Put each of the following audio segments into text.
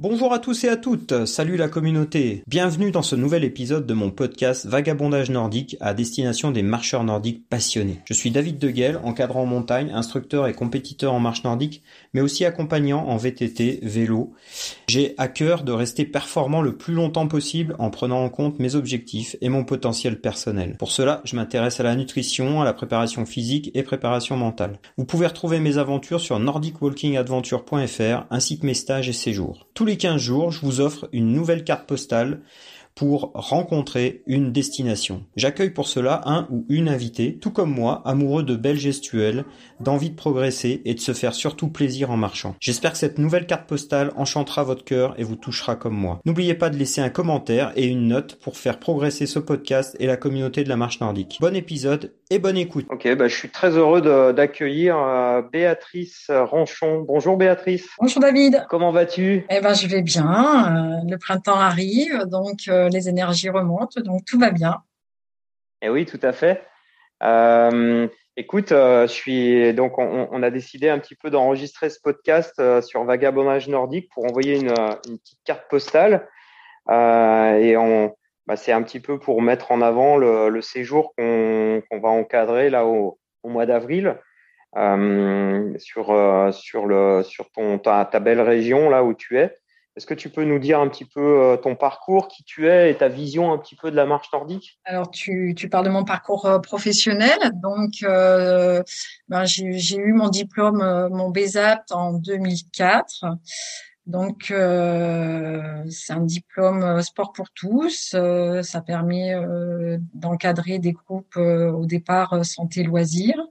Bonjour à tous et à toutes, salut la communauté, bienvenue dans ce nouvel épisode de mon podcast Vagabondage nordique à destination des marcheurs nordiques passionnés. Je suis David Deguel, encadrant en montagne, instructeur et compétiteur en marche nordique, mais aussi accompagnant en VTT, vélo. J'ai à cœur de rester performant le plus longtemps possible en prenant en compte mes objectifs et mon potentiel personnel. Pour cela, je m'intéresse à la nutrition, à la préparation physique et préparation mentale. Vous pouvez retrouver mes aventures sur nordicwalkingadventure.fr ainsi que mes stages et séjours les 15 jours, je vous offre une nouvelle carte postale pour rencontrer une destination. J'accueille pour cela un ou une invitée, tout comme moi, amoureux de belles gestuelles, d'envie de progresser et de se faire surtout plaisir en marchant. J'espère que cette nouvelle carte postale enchantera votre cœur et vous touchera comme moi. N'oubliez pas de laisser un commentaire et une note pour faire progresser ce podcast et la communauté de la marche nordique. Bon épisode et bonne écoute. Ok, bah, je suis très heureux d'accueillir euh, Béatrice Ranchon. Bonjour Béatrice. Bonjour David. Comment vas-tu? Eh ben, je vais bien. Euh, le printemps arrive, donc euh, les énergies remontent, donc tout va bien. Eh oui, tout à fait. Euh, écoute, euh, je suis donc on, a décidé un petit peu d'enregistrer ce podcast euh, sur vagabondage nordique pour envoyer une, petite carte postale et bah, c'est un petit peu pour mettre en avant le, séjour qu'on va encadrer là au, mois d'avril sur sur le sur ta, ta, belle région là où tu es. Est-ce que tu peux nous dire un petit peu euh, ton parcours, qui tu es et ta vision un petit peu de la marche nordique? Alors, tu, parles de mon parcours euh, professionnel. Donc, euh, ben, j'ai eu mon diplôme, mon BESAP en 2004. Donc, c'est un diplôme sport pour tous. ça permet d'encadrer des groupes au départ santé-loisirs.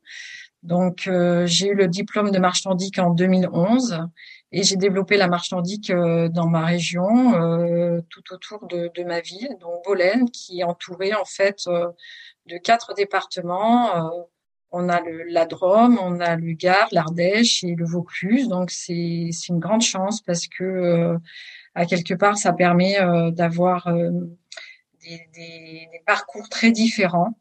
Donc, j'ai eu le diplôme de marche nordique en 2011 et j'ai développé la marche nordique euh, dans ma région, euh, tout autour de, ma ville, donc Bolène, qui est entourée en fait euh, de quatre départements. on a le, la Drôme, on a le Gard, l'Ardèche et le Vaucluse. Donc c'est une grande chance parce que à quelque part ça permet d'avoir des, parcours très différents.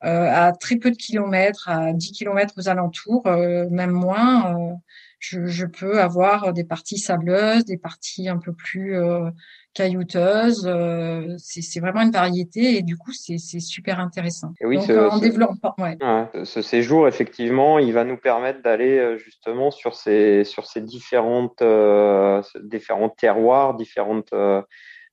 À très peu de kilomètres, à 10 kilomètres aux alentours, même moins, je, je, peux avoir des parties sableuses, des parties un peu plus euh, caillouteuses. Euh, c'est vraiment une variété et du coup, c'est super intéressant. Et oui, Donc, ce, en développant, ouais. ce séjour, effectivement, il va nous permettre d'aller euh, justement sur ces sur ces différentes euh, différents terroirs, différentes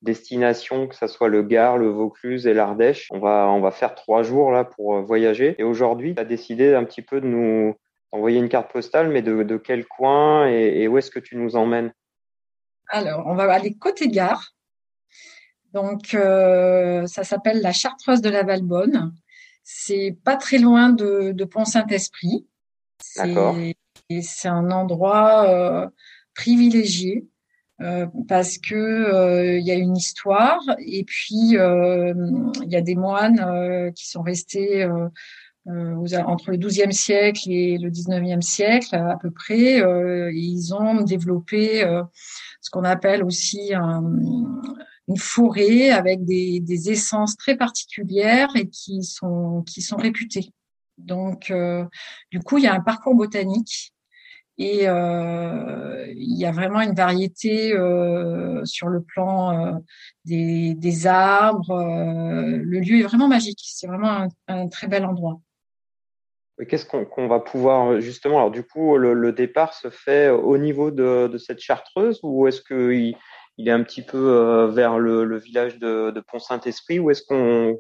destinations, que ce soit le Gard, le Vaucluse et l'Ardèche. On va on va faire trois jours là pour voyager. Et aujourd'hui, tu as décidé un petit peu de nous envoyer une carte postale, mais de, quel coin et, où est-ce que tu nous emmènes? Alors, on va aller côté gare. Donc, euh, ça s'appelle la Chartreuse de la Valbonne. C'est pas très loin de, Pont-Saint-Esprit. D'accord. C'est un endroit euh, privilégié euh, parce que il y a une histoire et puis il y a des moines qui sont restés euh, entre le XIIe siècle et le XIXe siècle à peu près. Euh, ils ont développé euh, ce qu'on appelle aussi une forêt avec des, des, essences très particulières et qui sont qui sont réputées. Donc, du coup, il y a un parcours botanique et euh, il y a vraiment une variété euh, sur le plan euh, des, des, arbres. le lieu est vraiment magique. C'est vraiment un, très bel endroit. Qu'est-ce qu'on va pouvoir justement Alors du coup, le, départ se fait au niveau de, cette chartreuse ou est-ce qu'il il est un petit peu vers le, village de, Pont-Saint-Esprit ou est-ce qu'on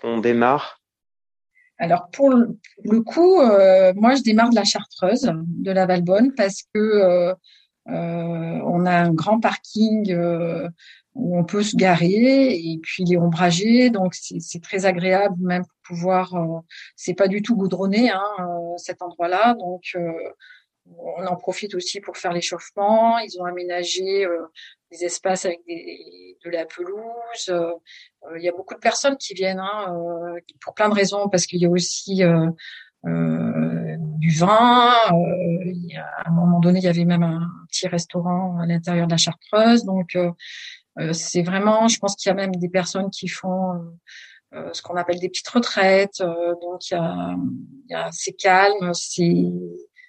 qu'on démarre? Alors pour le, coup, euh, moi je démarre de la chartreuse de la Valbonne parce que euh, on a un grand parking où on peut se garer et puis il est ombragé, donc c'est très agréable même pour pouvoir. Euh, c'est pas du tout goudronné hein, euh, cet endroit-là, donc euh, on en profite aussi pour faire l'échauffement. Ils ont aménagé des espaces avec des, de la pelouse. Il y a beaucoup de personnes qui viennent hein, pour plein de raisons, parce qu'il y a aussi du vin. Il y a, à un moment donné, il y avait même un petit restaurant à l'intérieur de la Chartreuse. Donc, euh, c'est vraiment, je pense qu'il y a même des personnes qui font euh, euh, ce qu'on appelle des petites retraites. donc, il y a, il y a c'est calme, c'est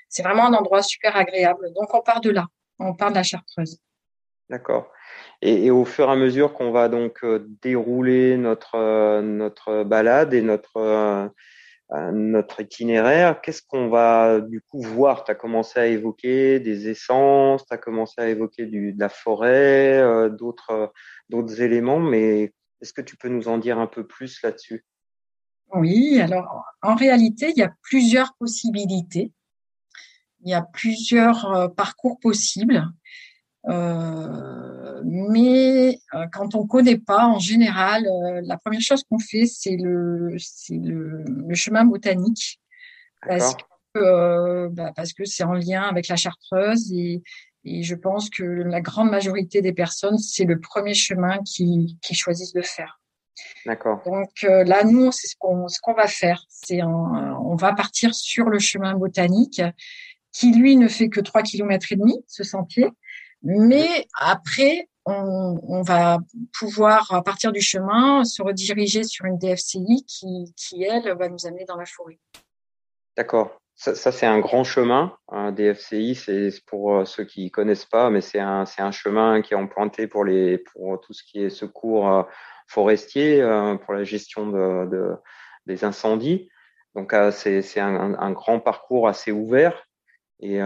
c'est vraiment un endroit super agréable. Donc, on part de là, on part de la Chartreuse. D'accord. Et, au fur et à mesure qu'on va donc dérouler notre notre balade et notre notre itinéraire, qu'est-ce qu'on va du coup voir? Tu as commencé à évoquer des essences, tu as commencé à évoquer de la forêt, euh, d'autres d'autres éléments, mais est-ce que tu peux nous en dire un peu plus là-dessus? Oui, alors en réalité, il y a plusieurs possibilités. Il y a plusieurs euh, parcours possibles. Euh, mais euh, quand on connaît pas, en général, euh, la première chose qu'on fait, c'est le, c'est le, le, chemin botanique, parce que bah, parce que c'est en lien avec la Chartreuse et, et je pense que la grande majorité des personnes, c'est le premier chemin qu'ils qui choisissent de faire. D'accord. Donc là, nous, c'est ce qu'on ce qu'on va faire. C'est on va partir sur le chemin botanique, qui lui ne fait que trois kilomètres et demi, ce sentier. Mais après, on, on, va pouvoir, à partir du chemin, se rediriger sur une DFCI qui, qui elle, va nous amener dans la forêt. D'accord. Ça, ça c'est un grand chemin. Un DFCI, c'est pour euh, ceux qui connaissent pas, mais c'est un, un chemin qui est emprunté pour les, pour tout ce qui est secours euh, forestier, euh, pour la gestion de, de des incendies. Donc, c'est, un, un, grand parcours assez ouvert. Et,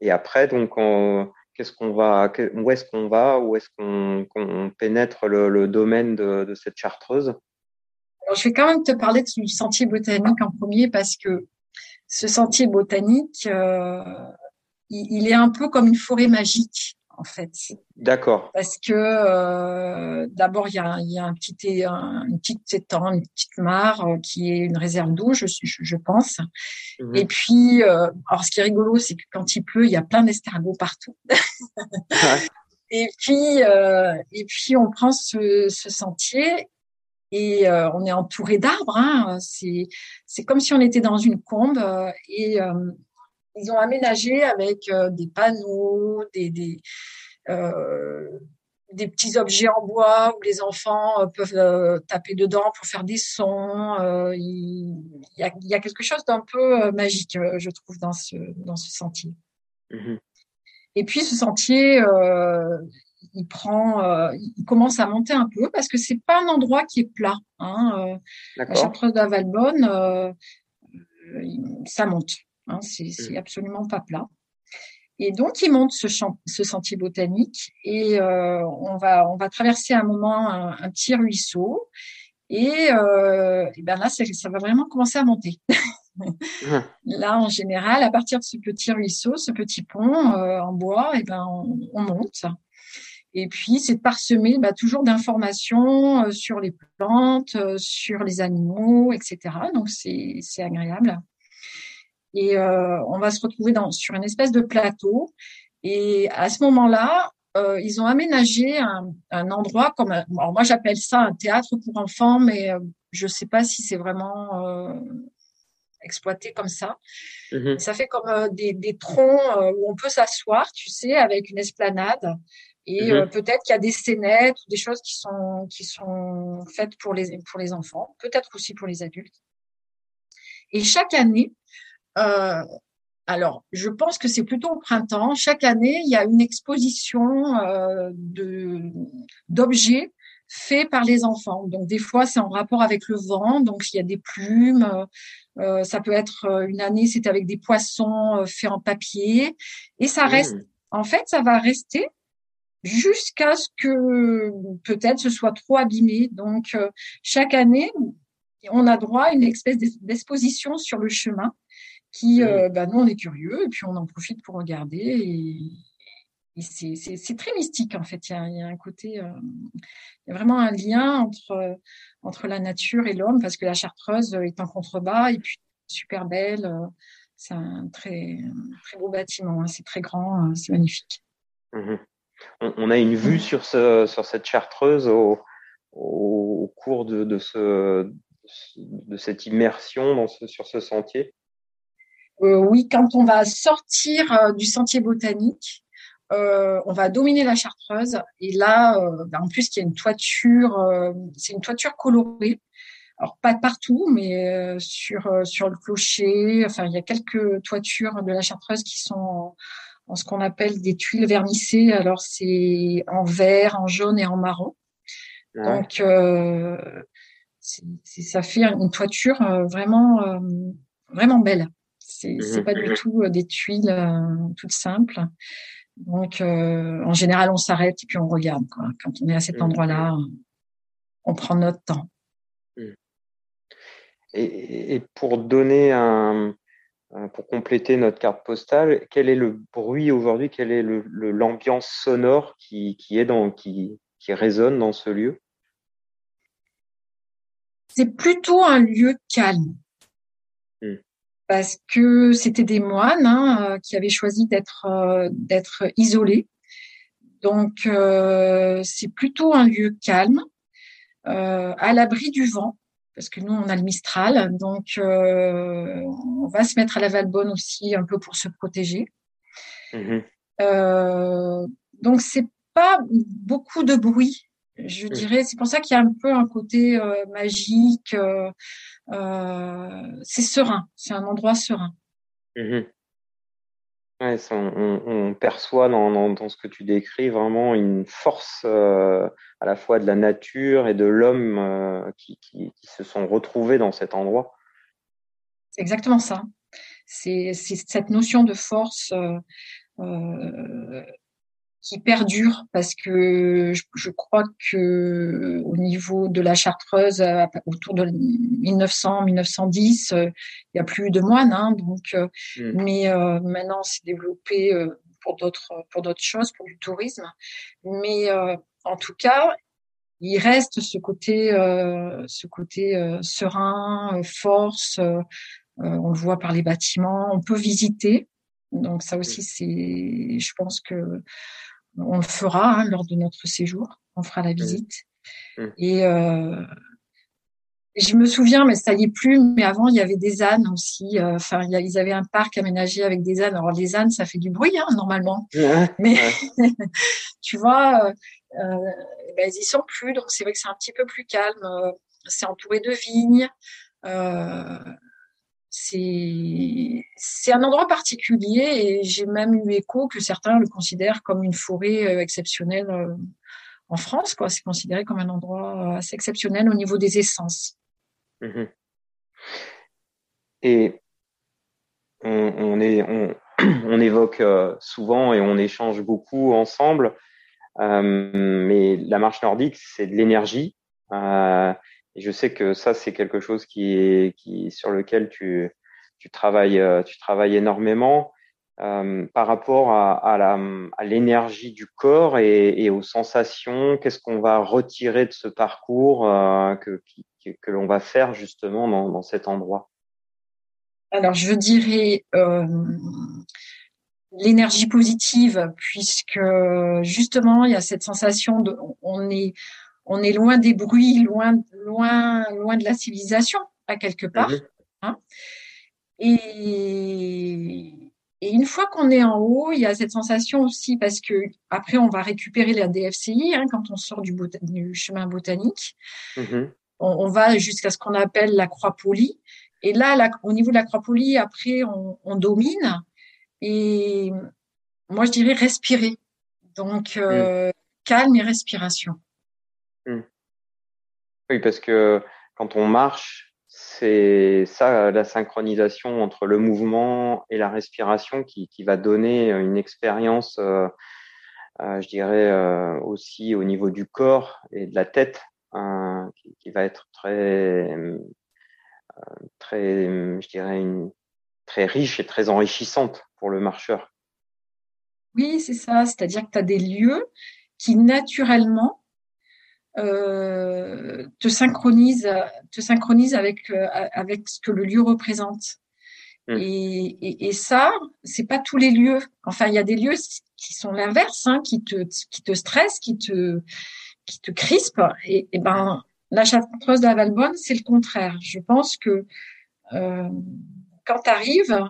et après, donc, on, qu'est-ce qu'on va, où est-ce qu'on va, où est-ce qu'on pénètre le, domaine de, cette chartreuse? Alors, Je vais quand même te parler du sentier botanique en premier parce que ce sentier botanique, euh, il, est un peu comme une forêt magique en fait. D'accord. Parce que euh, d'abord il y a, y a un petit un, une petite étang, une petite mare euh, qui est une réserve d'eau, je, je, je, pense. Mhm. Et puis, euh, alors ce qui est rigolo, c'est que quand il pleut, il y a plein d'escargots partout. Et puis, et puis on prend ce, ce sentier et euh, on est entouré d'arbres. Hein. C'est c'est comme si on était dans une combe et ils ont aménagé avec euh, des panneaux, des, des, euh, des, petits objets en bois où les enfants euh, peuvent taper dedans pour faire des sons. Il y, a, il, y a, quelque chose d'un peu magique, je trouve, dans ce, dans ce sentier. Mmh Et puis ce sentier, il prend, il commence à monter un peu parce que c'est pas un endroit qui est plat. Hein. la Chartreuse d'Avalbonne, ça monte. Hein, c'est absolument pas plat. Et donc, il monte ce, ce sentier botanique et euh, on va on va traverser un moment un, petit ruisseau et, euh, et ben là ça, ça, va vraiment commencer à monter. Là, en général, à partir de ce petit ruisseau, ce petit pont euh, en bois, et ben on, on monte. Et puis, c'est parsemé bah, toujours d'informations euh, sur les plantes, euh, sur les animaux, etc. Donc, c'est agréable. Et euh, on va se retrouver dans, sur une espèce de plateau. Et à ce moment-là, euh, ils ont aménagé un, un endroit comme, alors moi j'appelle ça un théâtre pour enfants, mais euh, je ne sais pas si c'est vraiment euh, exploité comme ça. Mm-hmm. Ça fait comme des, des, troncs où on peut s'asseoir, tu sais, avec une esplanade. Et mm-hmm. peut-être qu'il y a des scénettes ou des choses qui sont qui sont faites pour les pour les enfants, peut-être aussi pour les adultes. Et chaque année, euh, alors, je pense que c'est plutôt au printemps. Chaque année, il y a une exposition euh, de d'objets faits par les enfants. Donc, des fois, c'est en rapport avec le vent. Donc, il y a des plumes. Euh, ça peut être une année, c'est avec des poissons faits en papier. Et ça reste. Mmh. En fait, ça va rester jusqu'à ce que peut-être ce soit trop abîmé. Donc, chaque année, on a droit à une espèce d'exposition sur le chemin qui, euh, bah, nous, on est curieux et puis on en profite pour regarder. Et, c'est très mystique, en fait. Il y a, il y a un côté, euh, il y a vraiment un lien entre, entre la nature et l'homme parce que la Chartreuse est en contrebas et puis super belle. Euh, c'est un très, très beau bâtiment. Hein. C'est très grand, hein. c'est magnifique. Mmh on, a une vue sur, ce, sur cette Chartreuse au, au cours de, de, ce, de cette immersion dans ce, sur ce sentier? Euh, oui, quand on va sortir euh, du sentier botanique, euh, on va dominer la chartreuse. Et là, ben, en plus, il y a une toiture, c'est une toiture colorée. Alors pas partout, mais sur sur le clocher. Enfin, il y a quelques toitures de la chartreuse qui sont en ce qu'on appelle des tuiles vernissées. Alors c'est en vert, en jaune et en marron. Donc euh, ça fait une toiture vraiment vraiment belle. C'est mmh pas du tout des tuiles toutes simples. Donc en général on s'arrête et puis on regarde. Quand on est à cet mmh endroit-là, on prend notre temps. Mmh. Et, pour donner un, pour compléter notre carte postale, quel est le bruit aujourd'hui, quelle est l'ambiance sonore qui, qui, est dans, qui, qui résonne dans ce lieu? C'est plutôt un lieu calme. Parce que c'était des moines hein, euh, qui avaient choisi d'être euh, d'être isolés. Donc euh, c'est plutôt un lieu calme, à l'abri du vent, parce que nous on a le Mistral, donc on va se mettre à la Valbonne aussi un peu pour se protéger. Mm donc c'est pas beaucoup de bruit je dirais, c'est pour ça qu'il y a un peu un côté euh, magique. Euh, euh, c'est serein, c'est un endroit serein. Mmh ouais, on, on, perçoit dans, dans, dans, ce que tu décris vraiment une force à la fois de la nature et de l'homme qui, qui, qui, se sont retrouvés dans cet endroit. C'est exactement ça. C'est cette notion de force qui perdure parce que je, crois que au niveau de la Chartreuse, autour de 1900-1910, il y a plus de moines, hein, donc. Euh, mm. Mais euh, maintenant, c'est développé euh, pour d'autres pour d'autres choses, pour du tourisme. Mais en tout cas, il reste ce côté ce côté serein, force. on le voit par les bâtiments. On peut visiter. Donc ça aussi, mm. c'est, je pense que on le fera hein, lors de notre séjour. On fera la visite. Mmh. Et euh, je me souviens, mais ça y est plus. Mais avant, il y avait des ânes aussi. Euh, enfin, ils avaient un parc aménagé avec des ânes. Alors les ânes, ça fait du bruit hein, normalement. mais tu vois, euh, ben, ils y sont plus. Donc c'est vrai que c'est un petit peu plus calme. C'est entouré de vignes. C'est un endroit particulier et j'ai même eu écho que certains le considèrent comme une forêt euh, exceptionnelle euh, en France. C'est considéré comme un endroit euh, assez exceptionnel au niveau des essences. Mhm. Et on, évoque souvent et on échange beaucoup ensemble, mais la marche nordique, c'est de l'énergie. Et je sais que ça, c'est quelque chose qui qui, sur lequel tu, tu travailles, euh, tu travailles énormément. Euh, par rapport à, à, la, à l'énergie du corps et, et aux sensations, qu'est-ce qu'on va retirer de ce parcours euh, que, que, que l'on va faire justement dans, dans, cet endroit? Alors, je dirais l'énergie positive, puisque justement, il y a cette sensation de, on est, on est loin des bruits, loin, loin, loin de la civilisation, à quelque part. Mhm. Hein et, et une fois qu'on est en haut, il y a cette sensation aussi parce que après on va récupérer la DFCI hein, quand on sort du, du chemin botanique. Mhm. On, on, va jusqu'à ce qu'on appelle la croix polie. Et là, au niveau de la croix polie, après on, on, domine. Et moi je dirais respirer. Donc euh, calme et respiration. Hmm. Oui, parce que quand on marche, c'est ça la synchronisation entre le mouvement et la respiration qui, qui va donner une expérience, euh, euh, je dirais euh, aussi au niveau du corps et de la tête, hein, qui, va être très, très, je dirais, très riche et très enrichissante pour le marcheur. Oui, c'est ça. C'est-à-dire que tu as des lieux qui naturellement euh, te synchronise, te synchronise avec euh, avec ce que le lieu représente. Hmm. Et, et, et, ça, c'est pas tous les lieux. Enfin, il y a des lieux qui sont l'inverse, hein, qui te qui te stressent, qui te qui te crispent. Et, et ben, la Chartreuse de la Valbonne, c'est le contraire. Je pense que euh, quand tu arrives,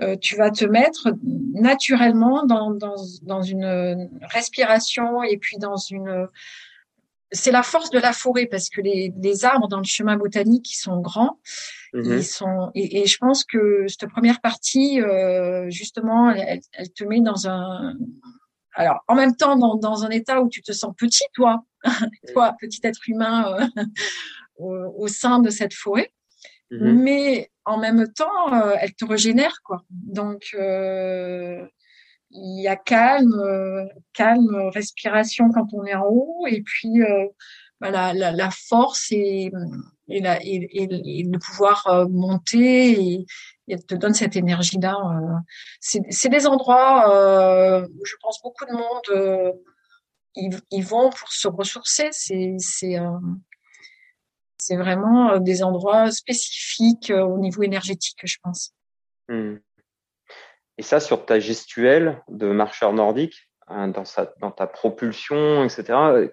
euh, tu vas te mettre naturellement dans, dans, dans une respiration et puis dans une c'est la force de la forêt parce que les, les, arbres dans le chemin botanique qui sont grands, Ils mhm. sont et, je pense que cette première partie, euh, justement, elle, elle, te met dans un alors en même temps dans, dans un état où tu te sens petit, toi, toi, petit être humain euh, au, sein de cette forêt, mhm. mais en même temps, euh, elle te régénère, quoi. Donc euh, il y a calme, calme, respiration quand on est en haut, et puis bah, la, la, la, force et et, la, et, et, de pouvoir euh, monter et, et te donne cette énergie-là. Euh. C'est des endroits euh, où je pense beaucoup de monde ils, ils, vont pour se ressourcer. C'est c'est vraiment des endroits spécifiques au niveau énergétique, je pense. Hmm. Et ça, sur ta gestuelle de marcheur nordique, hein, dans, sa, dans ta propulsion, etc.,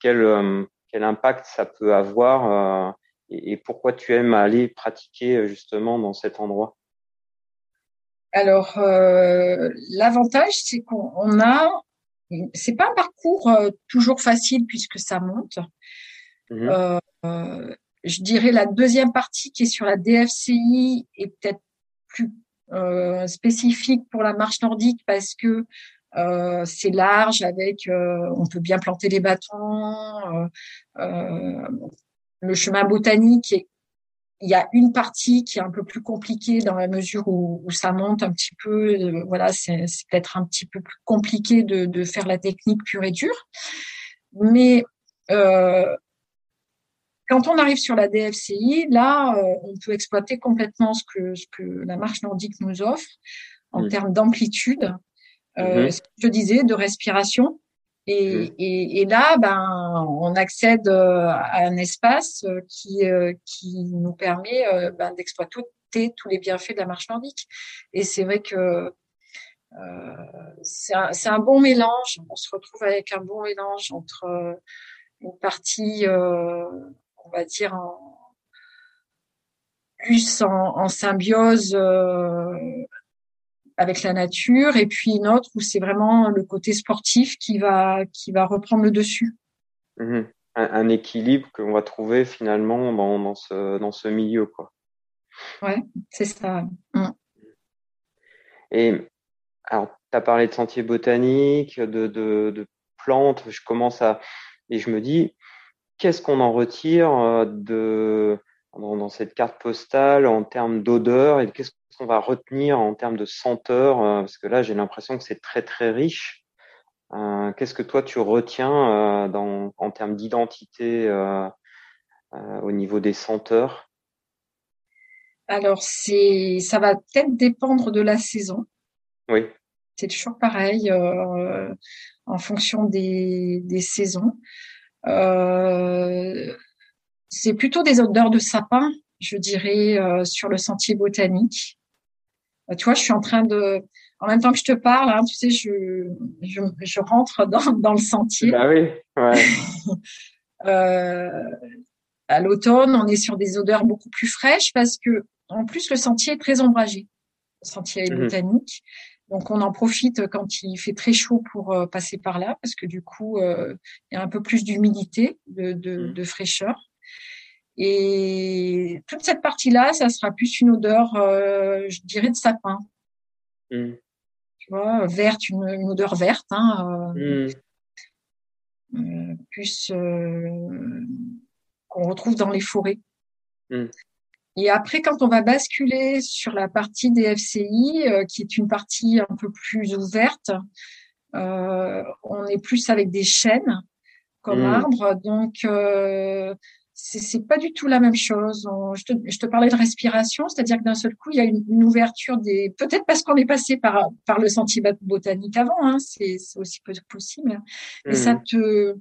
quel, quel impact ça peut avoir euh, et, pourquoi tu aimes aller pratiquer euh, justement dans cet endroit? Alors, euh, l'avantage, c'est qu'on a, c'est pas un parcours toujours facile puisque ça monte. Mmh je dirais la deuxième partie qui est sur la DFCI est peut-être plus spécifique pour la marche nordique parce que euh, c'est large avec, euh, on peut bien planter les bâtons. Euh, le chemin botanique, il y a une partie qui est un peu plus compliquée dans la mesure où, ça monte un petit peu. voilà, c'est peut-être un petit peu plus compliqué de, de, faire la technique pure et dure. Mais quand on arrive sur la DFCI, là, on peut exploiter complètement ce que, ce que la marche nordique nous offre en mmh. termes d'amplitude, euh, mhm. ce que je disais, de respiration. Et, mhm. et, et, là, ben, on accède euh, à un espace euh, qui, qui nous permet ben, d'exploiter tous les bienfaits de la marche nordique. Et c'est vrai que euh, c'est un, un, bon mélange. On se retrouve avec un bon mélange entre une partie, euh, on va dire, en, plus en, en symbiose euh, avec la nature, et puis une autre où c'est vraiment le côté sportif qui va qui va reprendre le dessus. Mhm. Un, équilibre qu'on va trouver finalement dans, dans, ce dans ce milieu, quoi. Ouais, c'est ça. Mm. Et alors, tu as parlé de sentiers botaniques, de, de, de plantes. Je commence à et je me dis, qu'est-ce qu'on en retire euh, de dans, cette carte postale en termes d'odeur et qu'est-ce qu'on va retenir en termes de senteur euh, Parce que là, j'ai l'impression que c'est très très riche. Euh, qu'est-ce que toi tu retiens euh, dans, en termes d'identité au niveau des senteurs? Alors c'est, ça va peut-être dépendre de la saison. Oui. C'est toujours pareil en fonction des, des saisons. C'est plutôt des odeurs de sapin, je dirais, sur le sentier botanique. Euh, tu vois, je suis en train de, en même temps que je te parle, hein, tu sais, je, je, je rentre dans, dans, le sentier. Bah oui, ouais. euh, à l'automne, on est sur des odeurs beaucoup plus fraîches parce que, en plus, le sentier est très ombragé. Le sentier est mhm. botanique. Donc, on en profite quand il fait très chaud pour euh, passer par là parce que du coup, euh, il y a un peu plus d'humidité, de, de, de fraîcheur. Et toute cette partie-là, ça sera plus une odeur, euh, je dirais, de sapin. Mm. Tu vois, verte, une, une odeur verte, hein, euh, mm. euh, plus qu'on retrouve dans les forêts. Mm. Et après, quand on va basculer sur la partie des FCI, qui est une partie un peu plus ouverte, on est plus avec des chênes comme arbres. Donc, c'est pas du tout la même chose. je, te, je, te, parlais de respiration, c'est-à-dire que d'un seul coup, il y a une, ouverture des. Peut-être parce qu'on est passé par par le sentier botanique avant, hein, c'est aussi possible. Mais ça mmh. te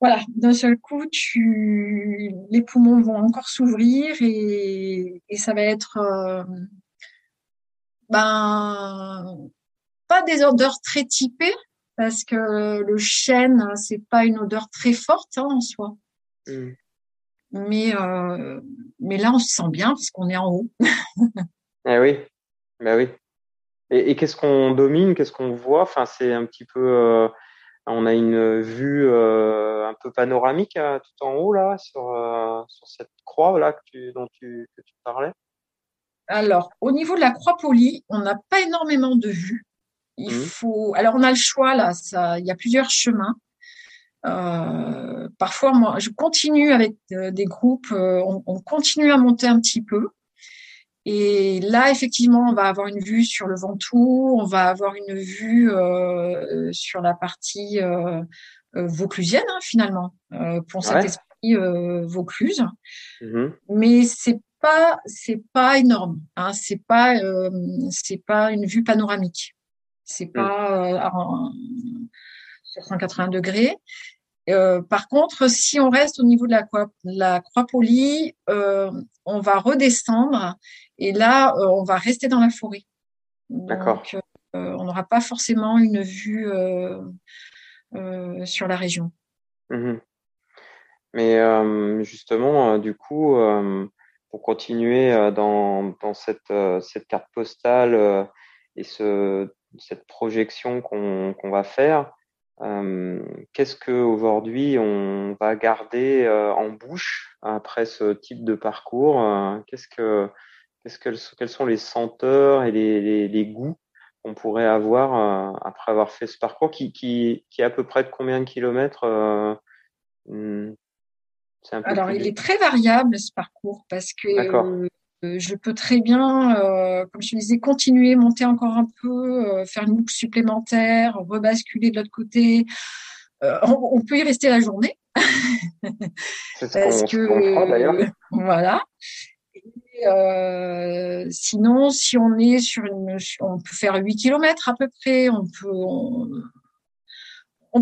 voilà, d'un seul coup, tu les poumons vont encore s'ouvrir et, et ça va être euh, ben pas des odeurs très typées parce que le chêne c'est pas une odeur très forte hein, en soi. Mm. Mais, euh, mais là, on se sent bien parce qu'on est en haut. eh oui, bah oui. Et, qu'est-ce qu'on domine, qu'est-ce qu'on voit? Enfin, c'est un petit peu. Euh, On a une vue un peu panoramique tout en haut là sur, sur cette croix là que tu, dont tu, que tu parlais. Alors, au niveau de la croix polie, on n'a pas énormément de vues. Il mmh. faut. Alors, on a le choix là. Ça, il y a plusieurs chemins. Euh, parfois, moi, je continue avec euh, des groupes. Euh, on, continue à monter un petit peu. Et là, effectivement, on va avoir une vue sur le Ventoux. On va avoir une vue sur la partie vauclusienne, hein, finalement, pour cet esprit Vaucluse. Mmh. Mais c'est pas c'est pas énorme. Hein, c'est pas c'est pas une vue panoramique. C'est pas euh, sur 180 degrés. Euh, par contre, si on reste au niveau de la croix, la croix polie, euh, on va redescendre et là, on va rester dans la forêt. D'accord. on n'aura pas forcément une vue sur la région. Mmh Mais justement, du coup, pour continuer dans, dans cette, cette carte postale et ce, cette projection qu'on va faire, euh, qu'est-ce que aujourd'hui on va garder euh, en bouche après ce type de parcours euh, Qu'est-ce que, qu'est-ce que, quels sont les senteurs et les, les, goûts qu'on pourrait avoir après avoir fait ce parcours qui, qui, qui est à peu près de combien de kilomètres hmm, Alors, il est très variable ce parcours parce que euh, je peux très bien, euh, comme je te disais, continuer, monter encore un peu, euh, faire une boucle supplémentaire, rebasculer de l'autre côté. On, peut y rester la journée. Parce que voilà. sinon, si on est sur une, on peut faire 8 km à peu près. On peut, on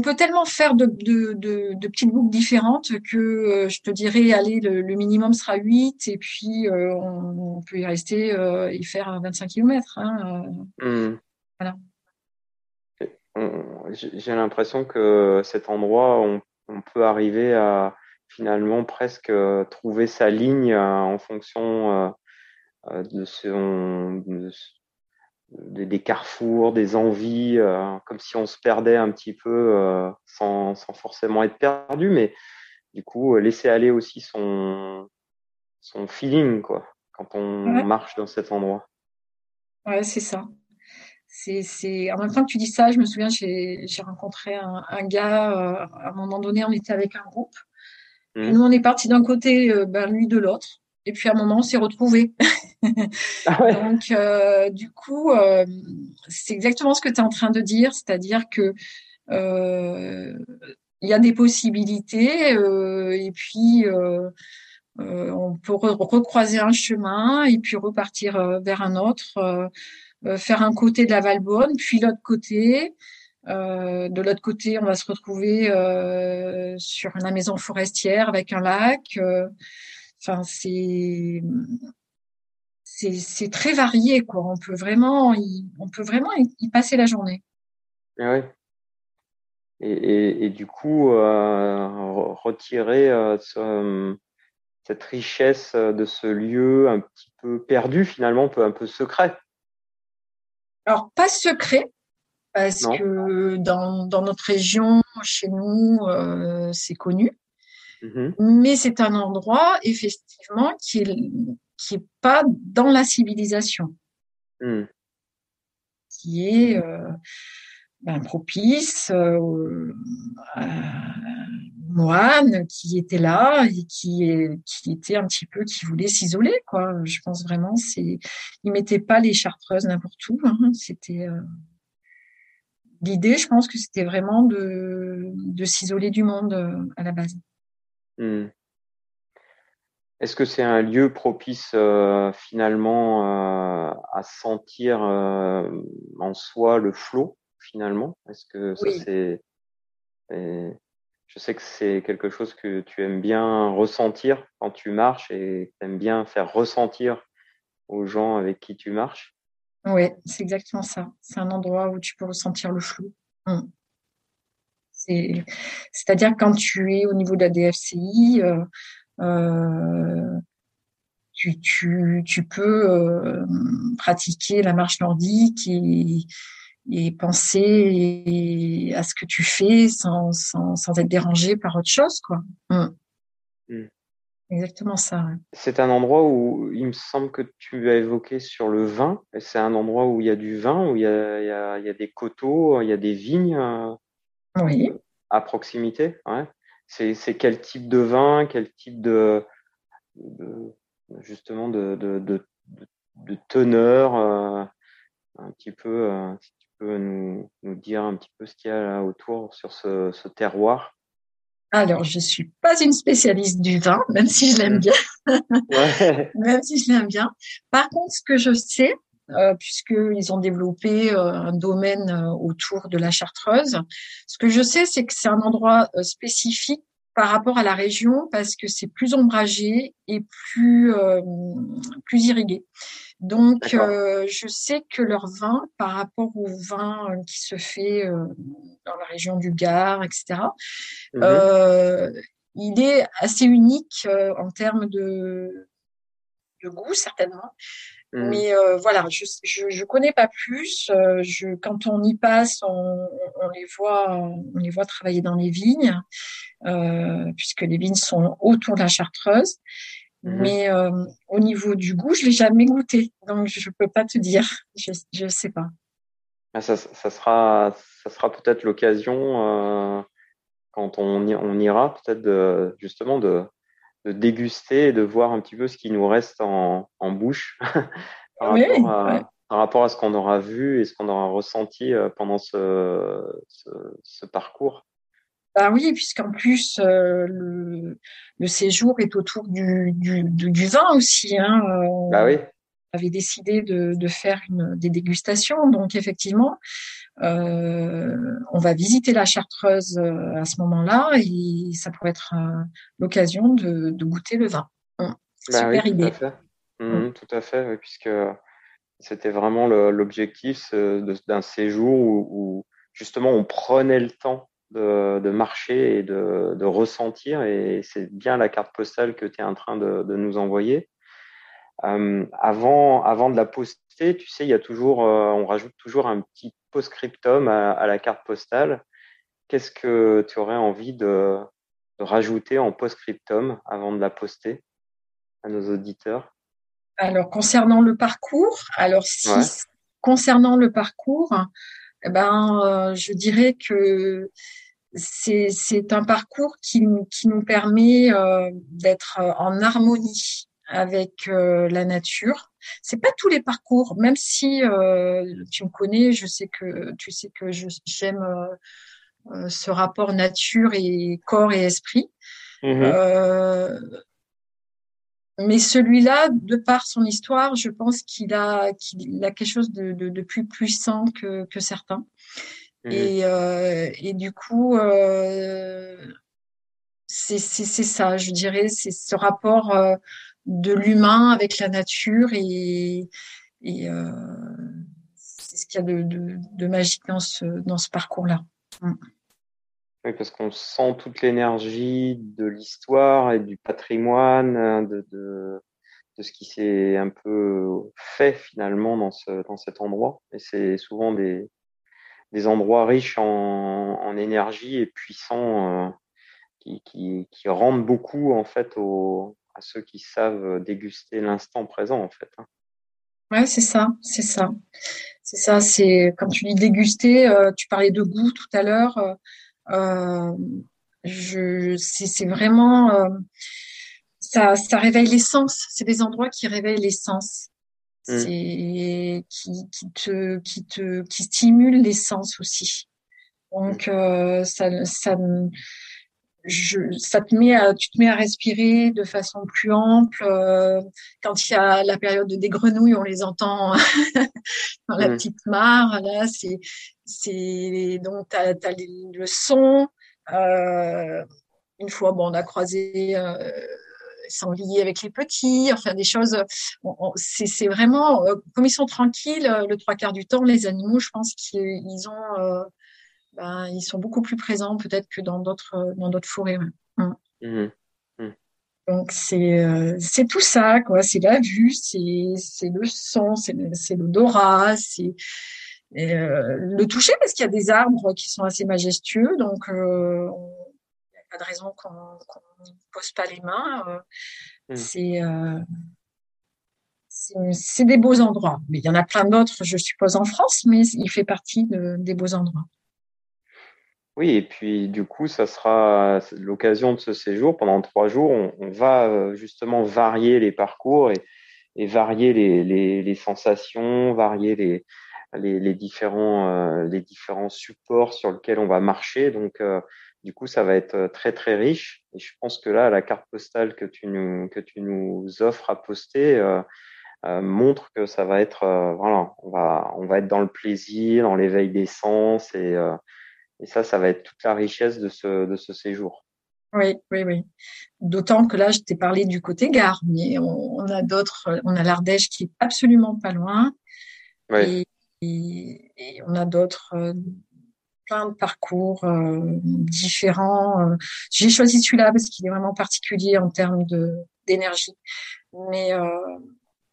peut tellement faire de, petites boucles différentes que euh, je te dirais, allez, le, minimum sera 8 et puis euh, on, peut y rester euh, et faire 25 km. Hein, hmm. Voilà. J'ai l'impression que cet endroit, on, peut arriver à finalement presque trouver sa ligne en fonction de, ce, de, des, carrefours, des envies, euh, comme si on se perdait un petit peu euh, sans, sans, forcément être perdu, mais du coup laisser aller aussi son, son feeling quoi, quand on marche dans cet endroit. Ouais, c'est ça. C'est, c'est... En même temps que tu dis ça, je me souviens, j'ai, rencontré un, un gars, euh, à un moment donné, on était avec un groupe. Mmh. nous, on est parti d'un côté, ben, lui de l'autre. Et puis à un moment, on s'est retrouvés. Ah Donc, euh, du coup, euh, c'est exactement ce que tu es en train de dire, c'est-à-dire que euh, il y a des possibilités et puis on peut recroiser un chemin et puis repartir vers un autre, faire un côté de la Valbonne, puis l'autre côté. de l'autre côté, on va se retrouver sur la maison forestière avec un lac. Enfin, c'est c'est très varié, quoi. On peut vraiment, y, on peut vraiment y, passer la journée. Ah et, et, du coup, euh, retirer euh, cette richesse de ce lieu un petit peu perdu, finalement, un peu, un peu secret? Alors, pas secret, parce que dans, dans, notre région, chez nous, euh, c'est connu. Mmh Mais c'est un endroit, effectivement, qui est qui est pas dans la civilisation, hmm. qui est euh, ben, propice euh, moine qui était là et qui, qui était un petit peu qui voulait s'isoler quoi. Je pense vraiment c'est il mettait pas les chartreuses n'importe où. Hein. C'était euh, l'idée, je pense que c'était vraiment de, de s'isoler du monde euh, à la base. Hmm. Est-ce que c'est un lieu propice euh, finalement euh, à sentir euh, en soi le flot finalement? Est-ce que ça c'est je sais que c'est quelque chose que tu aimes bien ressentir quand tu marches et tu aimes bien faire ressentir aux gens avec qui tu marches? Oui, c'est exactement ça. C'est un endroit où tu peux ressentir le flot. Mmh. C'est-à-dire quand tu es au niveau de la DFCI, euh, tu, tu, tu, peux euh, pratiquer la marche nordique et, et penser à ce que tu fais sans, sans, sans être dérangé par autre chose, quoi. Mm. Mm. Exactement ça. C'est un endroit où il me semble que tu as évoqué sur le vin. C'est un endroit où il y a du vin, où il y a, il y a, il y a des coteaux, il y a des vignes euh, oui. à proximité. Ouais. C'est quel type de vin, quel type de, de justement de, de, de, de teneur, euh, un petit peu, euh, si tu peux nous, nous, dire un petit peu ce qu'il y a là autour sur ce, ce terroir. Alors, je suis pas une spécialiste du vin, même si je l'aime bien. Ouais. même si je l'aime bien. Par contre, ce que je sais, euh, puisqu'ils ont développé euh, un domaine euh, autour de la Chartreuse, ce que je sais, c'est que c'est un endroit euh, spécifique par rapport à la région parce que c'est plus ombragé et plus plus irrigué. Donc, je sais que leur vin, par rapport au vin qui se fait dans la région du Gard, etc., mmh il est assez unique en termes de, de goût, certainement. Mmh. Mais euh, voilà, je, je, je connais pas plus. Euh, je, quand on y passe, on, on, les voit, on les voit travailler dans les vignes, euh, puisque les vignes sont autour de la Chartreuse. Mmh. Mais euh, au niveau du goût, je l'ai jamais goûté, donc je peux pas te dire. Je je sais pas. Ah, ça, ça sera, ça sera peut-être l'occasion euh, quand on, on ira peut-être de, justement de de déguster et de voir un petit peu ce qui nous reste en, en bouche par, rapport à, par, rapport à, ce qu'on aura vu et ce qu'on aura ressenti euh, pendant ce, ce, ce parcours. Bah oui, puisqu'en plus euh, le, le, séjour est autour du, du, du, vin aussi. Hein. Bah oui. Avait décidé de, de faire une, des dégustations, donc effectivement, euh, on va visiter la Chartreuse euh, à ce moment-là et ça pourrait être euh, l'occasion de, goûter le vin. Hum, bah super idée. Tout à fait, hum, hum. tout à fait puisque c'était vraiment l'objectif d'un séjour où, justement on prenait le temps de, marcher et de, ressentir et c'est bien la carte postale que tu es en train de, nous envoyer. Avant, avant de la poster, tu sais, il y a toujours, on rajoute toujours un petit post-scriptum à, la carte postale. Qu'est-ce que tu aurais envie de, rajouter en post-scriptum avant de la poster à nos auditeurs? Alors, concernant le parcours, alors si concernant le parcours, eh ben, euh, je dirais que c'est un parcours qui, qui nous permet euh, d'être en harmonie avec euh, la nature. C'est pas tous les parcours, même si euh, tu me connais, je sais que tu sais que j'aime euh, ce rapport nature et corps et esprit. Mm-hmm. mais celui-là, de par son histoire, je pense qu'il a qu'il a quelque chose de, de, de plus puissant que, que certains. Mm-hmm. Et, et du coup, c'est ça, je dirais, c'est ce rapport de l'humain avec la nature et, euh, c'est ce qu'il y a de, magique dans ce, dans ce parcours-là. Mm. Oui, parce qu'on sent toute l'énergie de l'histoire et du patrimoine, hein, de, de, ce qui s'est un peu fait finalement dans, dans cet endroit. Et c'est souvent des, des endroits riches en, en énergie et puissants euh, qui, qui, qui rendent beaucoup en fait au, à ceux qui savent euh, déguster l'instant présent, en fait. Hein. Ouais, c'est ça, c'est ça. C'est ça, c'est comme tu dis déguster, euh, tu parlais de goût tout à l'heure. Euh, je, c'est vraiment ça, ça réveille l'essence. C'est des endroits qui réveillent l'essence. Mmh. C'est qui, qui te qui te qui stimule l'essence aussi. Donc mmh. ça ça je, ça te met à, tu te mets à respirer de façon plus ample. Euh, quand il y a la période des grenouilles, on les entend dans la mmh. petite mare. Là, c'est, c'est donc t'as, as le son. Euh, une fois, bon, on a croisé euh, sanglier avec les petits, enfin des choses. c'est, c'est vraiment euh, comme ils sont tranquilles le trois quarts du temps. Les animaux, je pense qu'ils ont euh, ben, ils sont beaucoup plus présents peut-être que dans d'autres dans d'autres forêts. Mm. Mmh. Mmh. Donc c'est euh, c'est tout ça quoi. C'est la vue, c'est c'est le son, c'est c'est l'odorat, c'est et, le toucher parce qu'il y a des arbres qui sont assez majestueux, donc il n'y a pas de raison qu'on ne pose pas les mains. Mmh. C'est c'est des beaux endroits. Mais il y en a plein d'autres, je suppose, en France, mais il fait partie des beaux endroits. Oui, et puis du coup, ça sera l'occasion de ce séjour. Pendant trois jours, on, va euh, justement varier les parcours et, varier les, sensations, varier les, différents, euh, les différents supports sur lesquels on va marcher. Donc, euh, du coup, ça va être très très riche. Et je pense que là, la carte postale que tu nous que tu nous offres à poster montre que ça va être voilà, on va on va être dans le plaisir, dans l'éveil des sens et et ça, ça va être toute la richesse de ce, de ce séjour. Oui, oui, oui. D'autant que là, je t'ai parlé du côté gare, mais on, a d'autres, on a l'Ardèche qui est absolument pas loin. Oui. Et, on a d'autres, euh, plein de parcours euh, différents. Euh. J'ai choisi celui-là parce qu'il est vraiment particulier en termes de d'énergie. Mais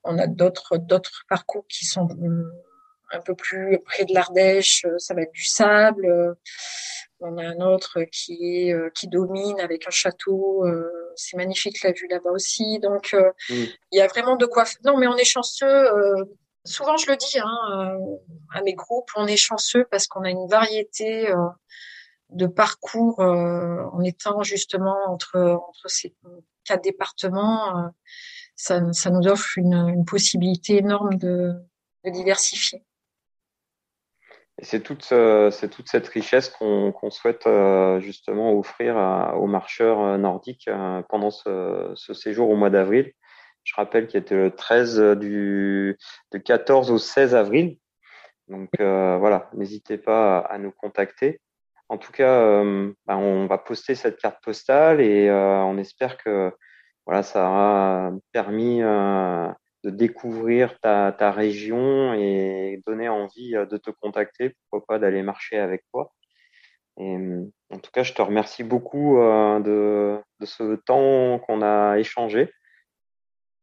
on a d'autres d'autres parcours qui sont un peu plus près de l'Ardèche, euh, ça va être du sable. Euh, on a un autre qui est euh, qui domine avec un château. c'est magnifique la vue là-bas aussi. Donc mm. il y a vraiment de quoi. Non, mais on est chanceux. souvent je le dis hein, à mes groupes, on est chanceux parce qu'on a une variété de parcours en étant justement entre entre ces quatre départements. Ça, ça, nous offre une, une possibilité énorme de, de diversifier. C'est toute, euh, c'est toute cette richesse qu'on souhaite euh, justement offrir aux marcheurs euh, nordiques pendant ce, ce, séjour au mois d'avril. Je rappelle qu'il était le 13 du, de 14 au 16 avril. Donc voilà, n'hésitez pas à, nous contacter. En tout cas, bah, on va poster cette carte postale et on espère que voilà, ça a permis de découvrir ta, ta, région et donner envie euh, de te contacter, pourquoi pas d'aller marcher avec toi. Et, en tout cas, je te remercie beaucoup euh, de, de ce temps qu'on a échangé.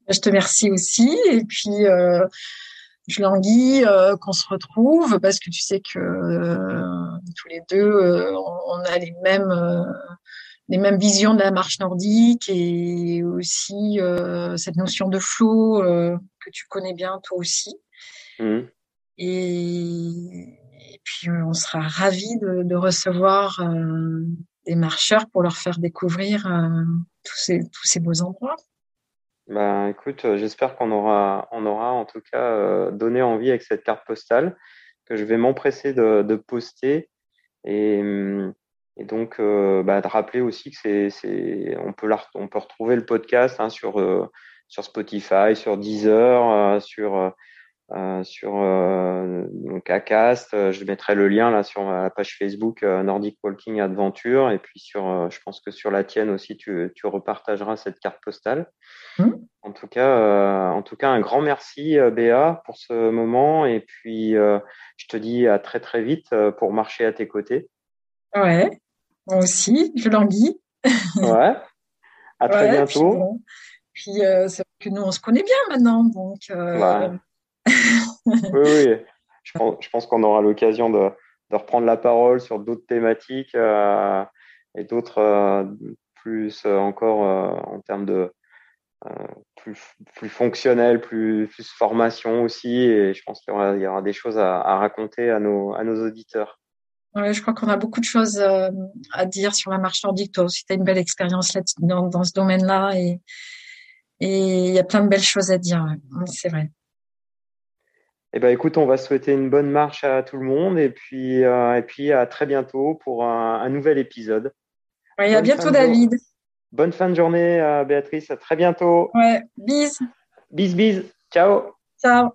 Je te remercie aussi. Et puis, euh, je languis euh, qu'on se retrouve parce que tu sais que euh, tous les deux, on a les mêmes les mêmes visions de la marche nordique et aussi euh, cette notion de flow euh, que tu connais bien toi aussi. Mmh. Et, puis on sera ravis de, de recevoir euh, des marcheurs pour leur faire découvrir tous ces tous ces beaux endroits. Ben écoute, j'espère qu'on aura on aura en tout cas donné envie avec cette carte postale que je vais m'empresser de, de poster et hum, et donc, euh, bah, de rappeler aussi que c'est, c'est, on peut on peut retrouver le podcast hein, sur euh, sur Spotify, sur Deezer, euh, sur sur donc Acast. Je mettrai le lien là sur la page Facebook Nordic Walking Adventure et puis sur, je pense que sur la tienne aussi, tu, tu repartageras cette carte postale. Mmh. En tout cas, en tout cas, un grand merci Béa pour ce moment et puis je te dis à très très vite pour marcher à tes côtés. Ouais. Moi aussi, je languis. Ouais. À très bientôt. Puis, euh, c'est que nous, on se connaît bien maintenant. Donc, euh, oui, oui. Je pense, je pense qu'on aura l'occasion de, de, reprendre la parole sur d'autres thématiques euh, et d'autres plus encore en termes de plus, plus fonctionnel, plus, plus formation aussi. Et je pense qu'il y aura, il y aura des choses à, à raconter à nos, à nos auditeurs. Ouais, je crois qu'on a beaucoup de choses euh, à dire sur la marche nordique. Toi aussi, tu as une belle expérience là, dans, dans ce domaine-là et il y a plein de belles choses à dire. C'est vrai. Eh ben, écoute, on va souhaiter une bonne marche à tout le monde et puis, euh, et puis à très bientôt pour un, un nouvel épisode. Oui, à bientôt, David. Bonne fin de journée, Béatrice. À très bientôt. Ouais, bis. Bis, bis. Ciao. Ciao.